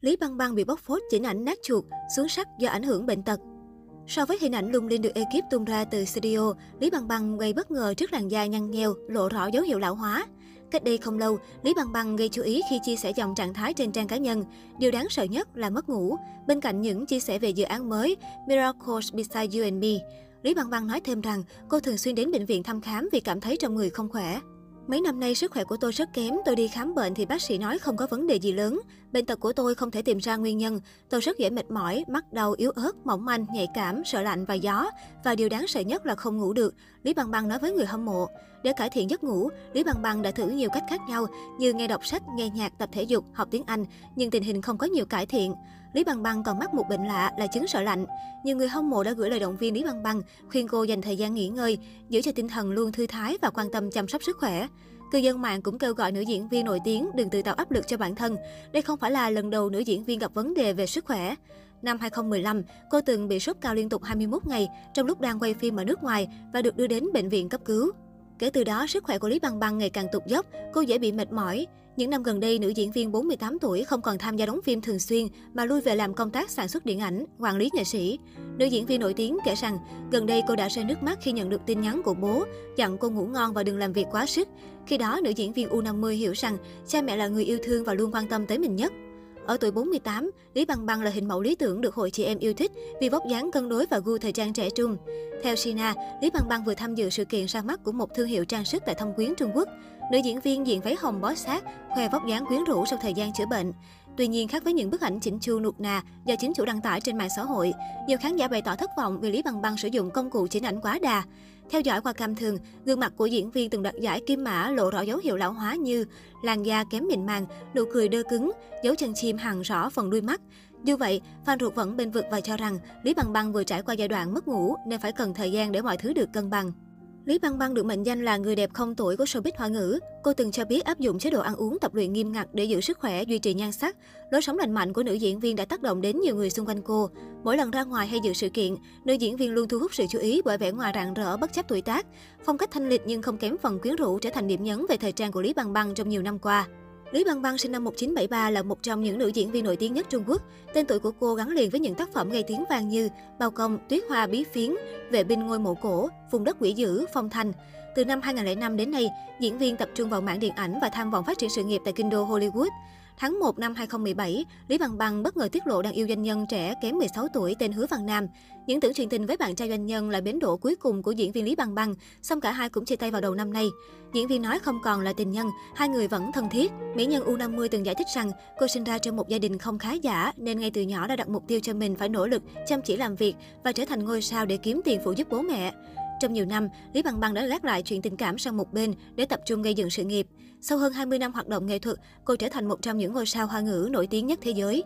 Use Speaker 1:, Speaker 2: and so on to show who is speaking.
Speaker 1: Lý Băng Băng bị bóc phốt chỉnh ảnh nát chuột, xuống sắc do ảnh hưởng bệnh tật. So với hình ảnh lung linh được ekip tung ra từ studio, Lý Băng Băng gây bất ngờ trước làn da nhăn nheo, lộ rõ dấu hiệu lão hóa. Cách đây không lâu, Lý Băng Băng gây chú ý khi chia sẻ dòng trạng thái trên trang cá nhân. Điều đáng sợ nhất là mất ngủ. Bên cạnh những chia sẻ về dự án mới Miracles Beside You and Me, Lý Băng Băng nói thêm rằng cô thường xuyên đến bệnh viện thăm khám vì cảm thấy trong người không khỏe. Mấy năm nay sức khỏe của tôi rất kém, tôi đi khám bệnh thì bác sĩ nói không có vấn đề gì lớn. Bệnh tật của tôi không thể tìm ra nguyên nhân. Tôi rất dễ mệt mỏi, mắt đau, yếu ớt, mỏng manh, nhạy cảm, sợ lạnh và gió. Và điều đáng sợ nhất là không ngủ được. Lý Bằng Bằng nói với người hâm mộ. Để cải thiện giấc ngủ, Lý Bằng Bằng đã thử nhiều cách khác nhau như nghe đọc sách, nghe nhạc, tập thể dục, học tiếng Anh, nhưng tình hình không có nhiều cải thiện. Lý Bằng Bằng còn mắc một bệnh lạ là chứng sợ lạnh. Nhiều người hâm mộ đã gửi lời động viên Lý Bằng Bằng, khuyên cô dành thời gian nghỉ ngơi, giữ cho tinh thần luôn thư thái và quan tâm chăm sóc sức khỏe. Cư dân mạng cũng kêu gọi nữ diễn viên nổi tiếng đừng tự tạo áp lực cho bản thân. Đây không phải là lần đầu nữ diễn viên gặp vấn đề về sức khỏe. Năm 2015, cô từng bị sốt cao liên tục 21 ngày trong lúc đang quay phim ở nước ngoài và được đưa đến bệnh viện cấp cứu. Kể từ đó, sức khỏe của Lý Bằng Bằng ngày càng tụt dốc, cô dễ bị mệt mỏi. Những năm gần đây, nữ diễn viên 48 tuổi không còn tham gia đóng phim thường xuyên mà lui về làm công tác sản xuất điện ảnh, quản lý nghệ sĩ. Nữ diễn viên nổi tiếng kể rằng, gần đây cô đã rơi nước mắt khi nhận được tin nhắn của bố, dặn cô ngủ ngon và đừng làm việc quá sức. Khi đó, nữ diễn viên U50 hiểu rằng cha mẹ là người yêu thương và luôn quan tâm tới mình nhất. Ở tuổi 48, Lý Băng Băng là hình mẫu lý tưởng được hội chị em yêu thích vì vóc dáng cân đối và gu thời trang trẻ trung. Theo Sina, Lý Băng Băng vừa tham dự sự kiện ra mắt của một thương hiệu trang sức tại Thâm Quyến, Trung Quốc. Nữ diễn viên diện váy hồng bó sát, khoe vóc dáng quyến rũ sau thời gian chữa bệnh. Tuy nhiên, khác với những bức ảnh chỉnh chu nuột nà do chính chủ đăng tải trên mạng xã hội, nhiều khán giả bày tỏ thất vọng vì Lý Bằng Băng sử dụng công cụ chỉnh ảnh quá đà. Theo dõi qua cam thường, gương mặt của diễn viên từng đoạt giải kim mã lộ rõ dấu hiệu lão hóa như làn da kém mịn màng, nụ cười đơ cứng, dấu chân chim hằn rõ phần đuôi mắt. Dù vậy, fan ruột vẫn bên vực và cho rằng Lý Bằng Băng vừa trải qua giai đoạn mất ngủ nên phải cần thời gian để mọi thứ được cân bằng. Lý Băng Băng được mệnh danh là người đẹp không tuổi của showbiz hoa ngữ. Cô từng cho biết áp dụng chế độ ăn uống tập luyện nghiêm ngặt để giữ sức khỏe, duy trì nhan sắc. Lối sống lành mạnh của nữ diễn viên đã tác động đến nhiều người xung quanh cô. Mỗi lần ra ngoài hay dự sự kiện, nữ diễn viên luôn thu hút sự chú ý bởi vẻ ngoài rạng rỡ bất chấp tuổi tác. Phong cách thanh lịch nhưng không kém phần quyến rũ trở thành điểm nhấn về thời trang của Lý Băng Băng trong nhiều năm qua. Lý Băng Băng sinh năm 1973 là một trong những nữ diễn viên nổi tiếng nhất Trung Quốc. Tên tuổi của cô gắn liền với những tác phẩm gây tiếng vang như Bao công, Tuyết hoa bí phiến, Vệ binh ngôi mộ cổ, Vùng đất quỷ dữ, Phong thanh. Từ năm 2005 đến nay, diễn viên tập trung vào mảng điện ảnh và tham vọng phát triển sự nghiệp tại kinh đô Hollywood. Tháng 1 năm 2017, Lý Bằng Bằng bất ngờ tiết lộ đang yêu doanh nhân trẻ kém 16 tuổi tên Hứa Văn Nam. Những tưởng chuyện tình với bạn trai doanh nhân là bến đỗ cuối cùng của diễn viên Lý Bằng Bằng, song cả hai cũng chia tay vào đầu năm nay. Diễn viên nói không còn là tình nhân, hai người vẫn thân thiết. Mỹ nhân U50 từng giải thích rằng cô sinh ra trong một gia đình không khá giả nên ngay từ nhỏ đã đặt mục tiêu cho mình phải nỗ lực, chăm chỉ làm việc và trở thành ngôi sao để kiếm tiền phụ giúp bố mẹ. Trong nhiều năm, Lý Bằng Bằng đã gác lại chuyện tình cảm sang một bên để tập trung gây dựng sự nghiệp. Sau hơn 20 năm hoạt động nghệ thuật, cô trở thành một trong những ngôi sao hoa ngữ nổi tiếng nhất thế giới.